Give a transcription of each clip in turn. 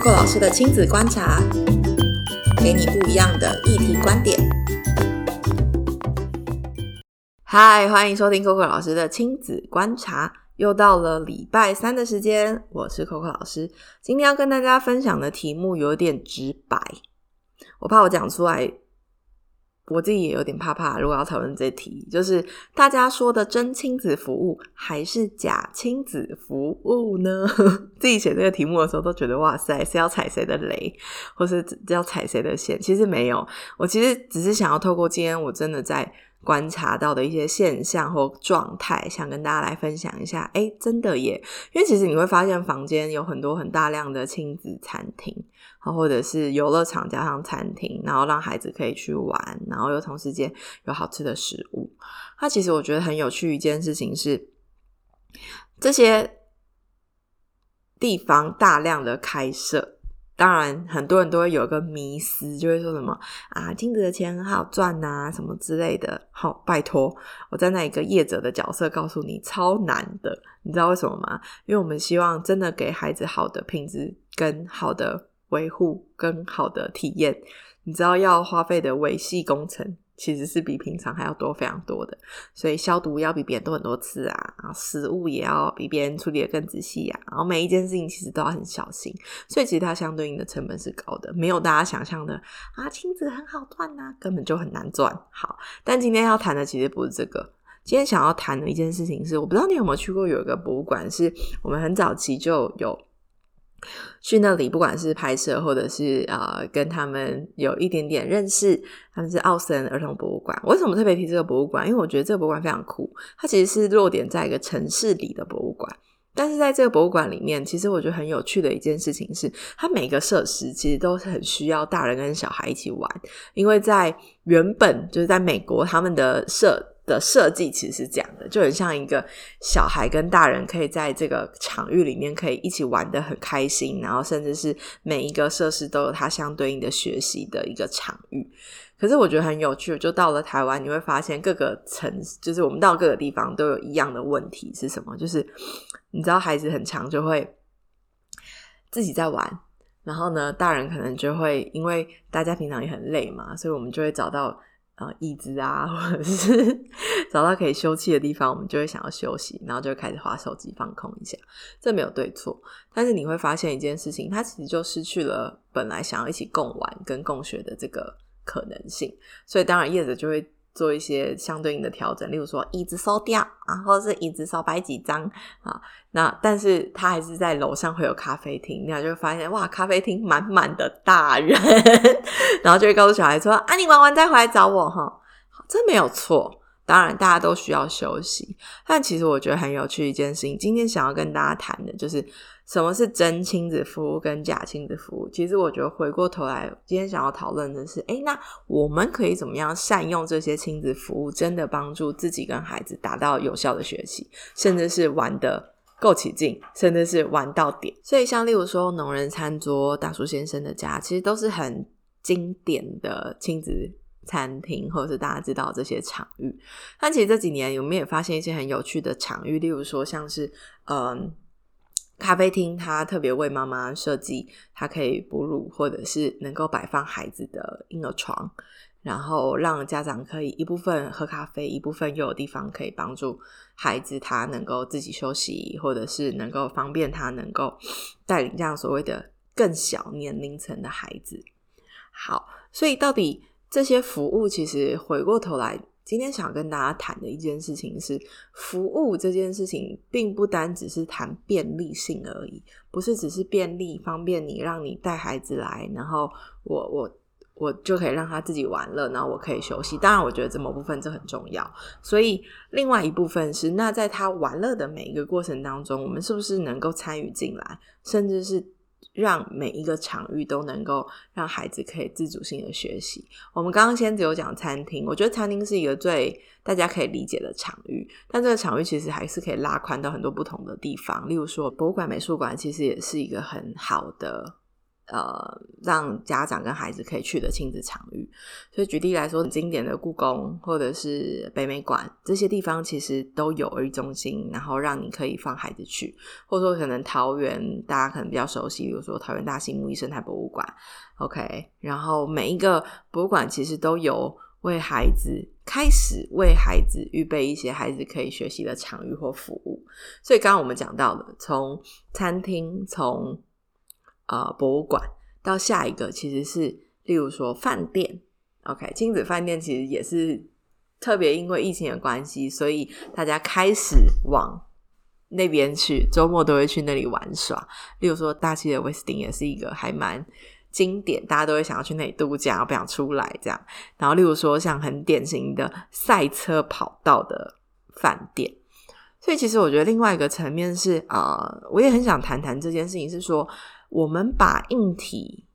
Coco 老师的亲子观察，给你不一样的议题观点。嗨，欢迎收听 Coco 老师的亲子观察。又到了礼拜三的时间，我是 Coco 老师。今天要跟大家分享的题目有点直白，我怕我讲出来。我自己也有点怕怕，如果要讨论这题，就是大家说的真亲子服务还是假亲子服务呢？自己写这个题目的时候都觉得哇塞，是要踩谁的雷，或是要踩谁的线？其实没有，我其实只是想要透过今天我真的在观察到的一些现象或状态，想跟大家来分享一下。哎，真的耶！因为其实你会发现房间有很多很大量的亲子餐厅。或者是游乐场加上餐厅，然后让孩子可以去玩，然后又同时间有好吃的食物。它其实我觉得很有趣一件事情是，这些地方大量的开设，当然很多人都会有一个迷思，就会说什么啊，亲子的钱很好赚呐，什么之类的。好，拜托，我在那一个业者的角色告诉你，超难的。你知道为什么吗？因为我们希望真的给孩子好的品质跟好的。维护跟好的体验，你知道要花费的维系工程其实是比平常还要多非常多的，所以消毒要比别人多很多次啊，然后食物也要比别人处理的更仔细啊，然后每一件事情其实都要很小心，所以其实它相对应的成本是高的，没有大家想象的啊，亲子很好赚呐，根本就很难赚。好，但今天要谈的其实不是这个，今天想要谈的一件事情是，我不知道你有没有去过有一个博物馆，是我们很早期就有。去那里，不管是拍摄，或者是呃跟他们有一点点认识，他们是奥森儿童博物馆。为什么特别提这个博物馆？因为我觉得这个博物馆非常酷。它其实是落点在一个城市里的博物馆，但是在这个博物馆里面，其实我觉得很有趣的一件事情是，它每个设施其实都是很需要大人跟小孩一起玩，因为在原本就是在美国他们的设。的设计其实是这样的，就很像一个小孩跟大人可以在这个场域里面可以一起玩的很开心，然后甚至是每一个设施都有它相对应的学习的一个场域。可是我觉得很有趣，就到了台湾，你会发现各个城，就是我们到各个地方都有一样的问题是什么？就是你知道孩子很长就会自己在玩，然后呢，大人可能就会因为大家平常也很累嘛，所以我们就会找到。啊，椅子啊，或者是 找到可以休憩的地方，我们就会想要休息，然后就开始划手机放空一下。这没有对错，但是你会发现一件事情，它其实就失去了本来想要一起共玩跟共学的这个可能性。所以当然叶子就会。做一些相对应的调整，例如说椅子收掉啊，或者是椅子少摆几张啊。那但是他还是在楼上会有咖啡厅，那就会发现哇，咖啡厅满满的大人，然后就会告诉小孩说啊，你玩完再回来找我哈。这没有错。当然，大家都需要休息，但其实我觉得很有趣一件事情。今天想要跟大家谈的就是什么是真亲子服务跟假亲子服务。其实我觉得回过头来，今天想要讨论的是，哎，那我们可以怎么样善用这些亲子服务，真的帮助自己跟孩子达到有效的学习，甚至是玩的够起劲，甚至是玩到点。所以，像例如说农人餐桌、大叔先生的家，其实都是很经典的亲子。餐厅，或者是大家知道这些场域，但其实这几年有没有发现一些很有趣的场域？例如说，像是嗯，咖啡厅，它特别为妈妈设计，它可以哺乳，或者是能够摆放孩子的婴儿床，然后让家长可以一部分喝咖啡，一部分又有地方可以帮助孩子，他能够自己休息，或者是能够方便他能够带领这样所谓的更小年龄层的孩子。好，所以到底。这些服务其实回过头来，今天想跟大家谈的一件事情是，服务这件事情并不单只是谈便利性而已，不是只是便利方便你，让你带孩子来，然后我我我就可以让他自己玩乐，然后我可以休息。当然，我觉得这某部分这很重要。所以，另外一部分是，那在他玩乐的每一个过程当中，我们是不是能够参与进来，甚至是？让每一个场域都能够让孩子可以自主性的学习。我们刚刚先只有讲餐厅，我觉得餐厅是一个最大家可以理解的场域，但这个场域其实还是可以拉宽到很多不同的地方。例如说，博物馆、美术馆其实也是一个很好的呃，让家长跟孩子可以去的亲子场域。所以举例来说，经典的故宫或者是北美馆这些地方，其实都有儿童中心，然后让你可以放孩子去。或者说，可能桃园大家可能比较熟悉，比如说桃园大型木艺生态博物馆，OK。然后每一个博物馆其实都有为孩子开始为孩子预备一些孩子可以学习的场域或服务。所以刚刚我们讲到的，从餐厅，从呃，博物馆到下一个其实是，例如说饭店，OK，亲子饭店其实也是特别因为疫情的关系，所以大家开始往那边去，周末都会去那里玩耍。例如说大溪的威斯汀也是一个还蛮经典，大家都会想要去那里度假，不想出来这样。然后例如说像很典型的赛车跑道的饭店，所以其实我觉得另外一个层面是，呃，我也很想谈谈这件事情，是说。我们把硬体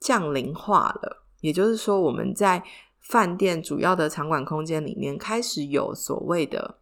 降临化了，也就是说，我们在饭店主要的场馆空间里面开始有所谓的。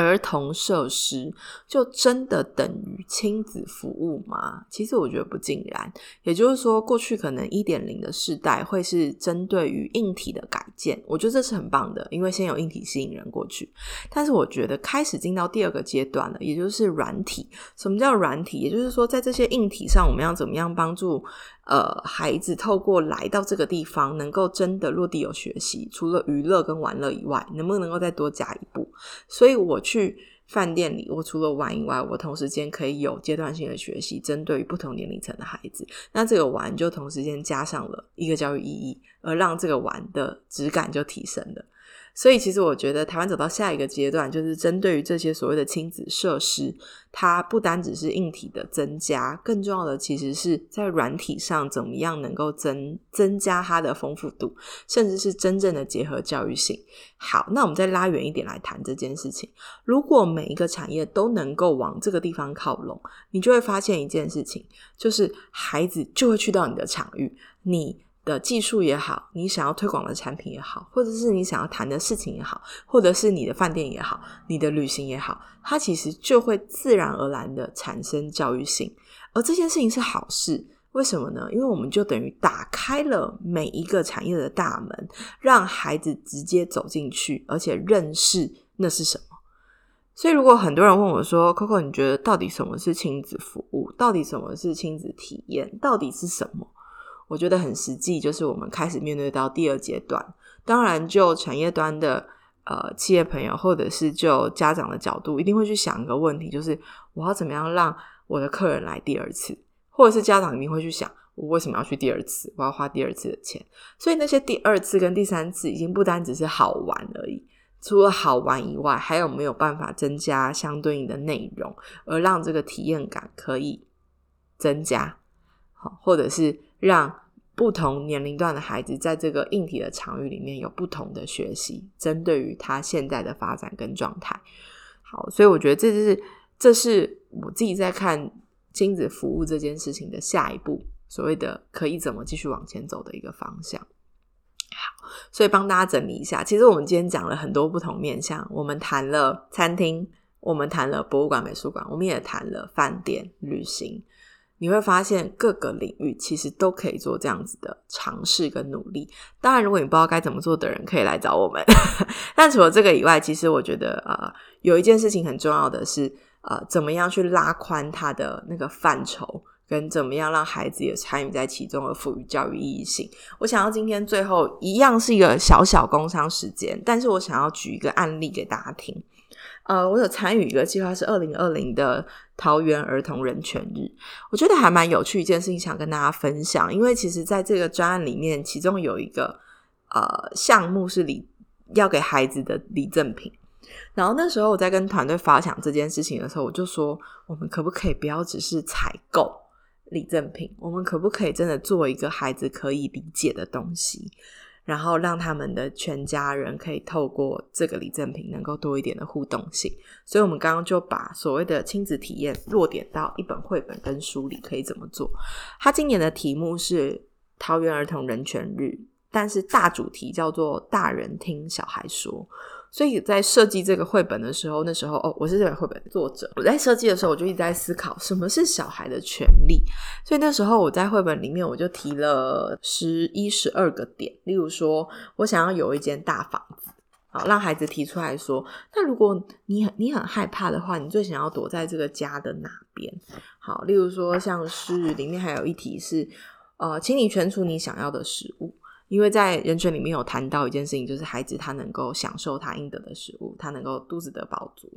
儿童设施就真的等于亲子服务吗？其实我觉得不尽然。也就是说，过去可能一点零的世代会是针对于硬体的改建，我觉得这是很棒的，因为先有硬体吸引人过去。但是我觉得开始进到第二个阶段了，也就是软体。什么叫软体？也就是说，在这些硬体上，我们要怎么样帮助？呃，孩子透过来到这个地方，能够真的落地有学习，除了娱乐跟玩乐以外，能不能够再多加一步？所以我去饭店里，我除了玩以外，我同时间可以有阶段性的学习，针对于不同年龄层的孩子。那这个玩就同时间加上了一个教育意义，而让这个玩的质感就提升了。所以，其实我觉得台湾走到下一个阶段，就是针对于这些所谓的亲子设施，它不单只是硬体的增加，更重要的其实是在软体上怎么样能够增增加它的丰富度，甚至是真正的结合教育性。好，那我们再拉远一点来谈这件事情。如果每一个产业都能够往这个地方靠拢，你就会发现一件事情，就是孩子就会去到你的场域，你。的技术也好，你想要推广的产品也好，或者是你想要谈的事情也好，或者是你的饭店也好，你的旅行也好，它其实就会自然而然的产生教育性，而这件事情是好事。为什么呢？因为我们就等于打开了每一个产业的大门，让孩子直接走进去，而且认识那是什么。所以，如果很多人问我说：“Coco，你觉得到底什么是亲子服务？到底什么是亲子体验？到底是什么？”我觉得很实际，就是我们开始面对到第二阶段。当然，就产业端的呃企业朋友，或者是就家长的角度，一定会去想一个问题，就是我要怎么样让我的客人来第二次，或者是家长一定会去想，我为什么要去第二次？我要花第二次的钱。所以那些第二次跟第三次，已经不单只是好玩而已。除了好玩以外，还有没有办法增加相对应的内容，而让这个体验感可以增加？好，或者是让。不同年龄段的孩子在这个硬体的场域里面有不同的学习，针对于他现在的发展跟状态。好，所以我觉得这就是这是我自己在看亲子服务这件事情的下一步，所谓的可以怎么继续往前走的一个方向。好，所以帮大家整理一下，其实我们今天讲了很多不同面向，我们谈了餐厅，我们谈了博物馆、美术馆，我们也谈了饭店、旅行。你会发现各个领域其实都可以做这样子的尝试跟努力。当然，如果你不知道该怎么做的人，可以来找我们。但除了这个以外，其实我觉得呃，有一件事情很重要的是，呃，怎么样去拉宽它的那个范畴，跟怎么样让孩子也参与在其中，而赋予教育意义性。我想要今天最后一样是一个小小工商时间，但是我想要举一个案例给大家听。呃，我有参与一个计划，是二零二零的桃园儿童人权日，我觉得还蛮有趣一件事情，想跟大家分享。因为其实在这个专案里面，其中有一个呃项目是礼要给孩子的礼赠品。然后那时候我在跟团队发想这件事情的时候，我就说，我们可不可以不要只是采购礼赠品，我们可不可以真的做一个孩子可以理解的东西？然后让他们的全家人可以透过这个礼赠品能够多一点的互动性，所以我们刚刚就把所谓的亲子体验落点到一本绘本跟书里可以怎么做。他今年的题目是桃园儿童人权日，但是大主题叫做大人听小孩说，所以在设计这个绘本的时候，那时候哦，我是这本绘本作者。我在设计的时候，我就一直在思考什么是小孩的权利。所以那时候我在绘本里面，我就提了十一、十二个点。例如说，我想要有一间大房子，好让孩子提出来说，那如果你很你很害怕的话，你最想要躲在这个家的哪边？好，例如说，像是里面还有一题是，呃，请你圈出你想要的食物。因为在人权里面有谈到一件事情，就是孩子他能够享受他应得的食物，他能够肚子得饱足。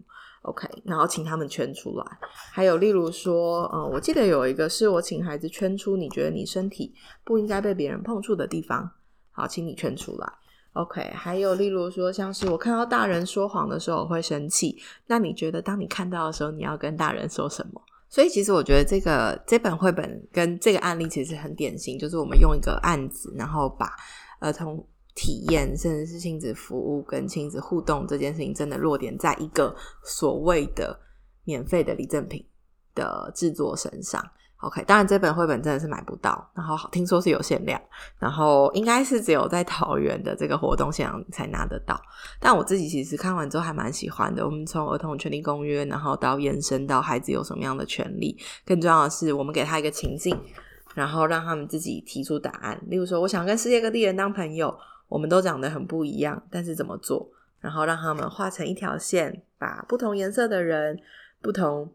OK，然后请他们圈出来。还有例如说，嗯，我记得有一个是我请孩子圈出你觉得你身体不应该被别人碰触的地方，好，请你圈出来。OK，还有例如说，像是我看到大人说谎的时候我会生气，那你觉得当你看到的时候，你要跟大人说什么？所以其实我觉得这个这本绘本跟这个案例其实很典型，就是我们用一个案子，然后把儿童体验甚至是亲子服务跟亲子互动这件事情，真的弱点在一个所谓的免费的礼赠品的制作身上。OK，当然这本绘本真的是买不到，然后听说是有限量，然后应该是只有在桃园的这个活动现场才拿得到。但我自己其实看完之后还蛮喜欢的。我们从儿童权利公约，然后到延伸到孩子有什么样的权利，更重要的是我们给他一个情境，然后让他们自己提出答案。例如说，我想跟世界各地人当朋友，我们都长得很不一样，但是怎么做？然后让他们画成一条线，把不同颜色的人，不同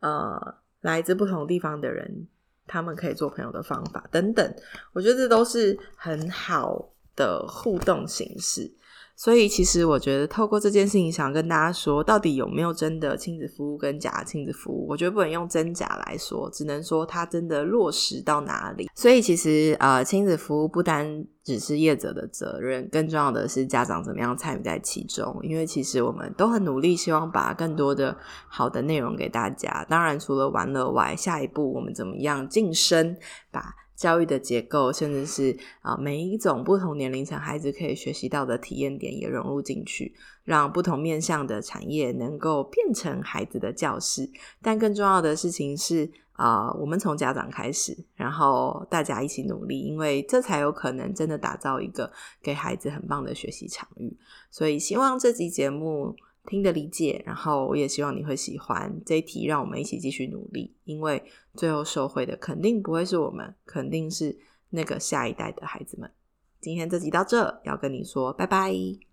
呃。来自不同地方的人，他们可以做朋友的方法等等，我觉得这都是很好的互动形式。所以，其实我觉得透过这件事情，想跟大家说，到底有没有真的亲子服务跟假亲子服务？我觉得不能用真假来说，只能说它真的落实到哪里。所以，其实呃，亲子服务不单只是业者的责任，更重要的是家长怎么样参与在其中。因为其实我们都很努力，希望把更多的好的内容给大家。当然，除了玩乐外，下一步我们怎么样晋升？把教育的结构，甚至是啊每一种不同年龄层孩子可以学习到的体验点也融入进去，让不同面向的产业能够变成孩子的教室。但更重要的事情是啊，我们从家长开始，然后大家一起努力，因为这才有可能真的打造一个给孩子很棒的学习场域。所以希望这集节目。听的理解，然后我也希望你会喜欢这一题，让我们一起继续努力，因为最后受惠的肯定不会是我们，肯定是那个下一代的孩子们。今天这集到这，要跟你说拜拜。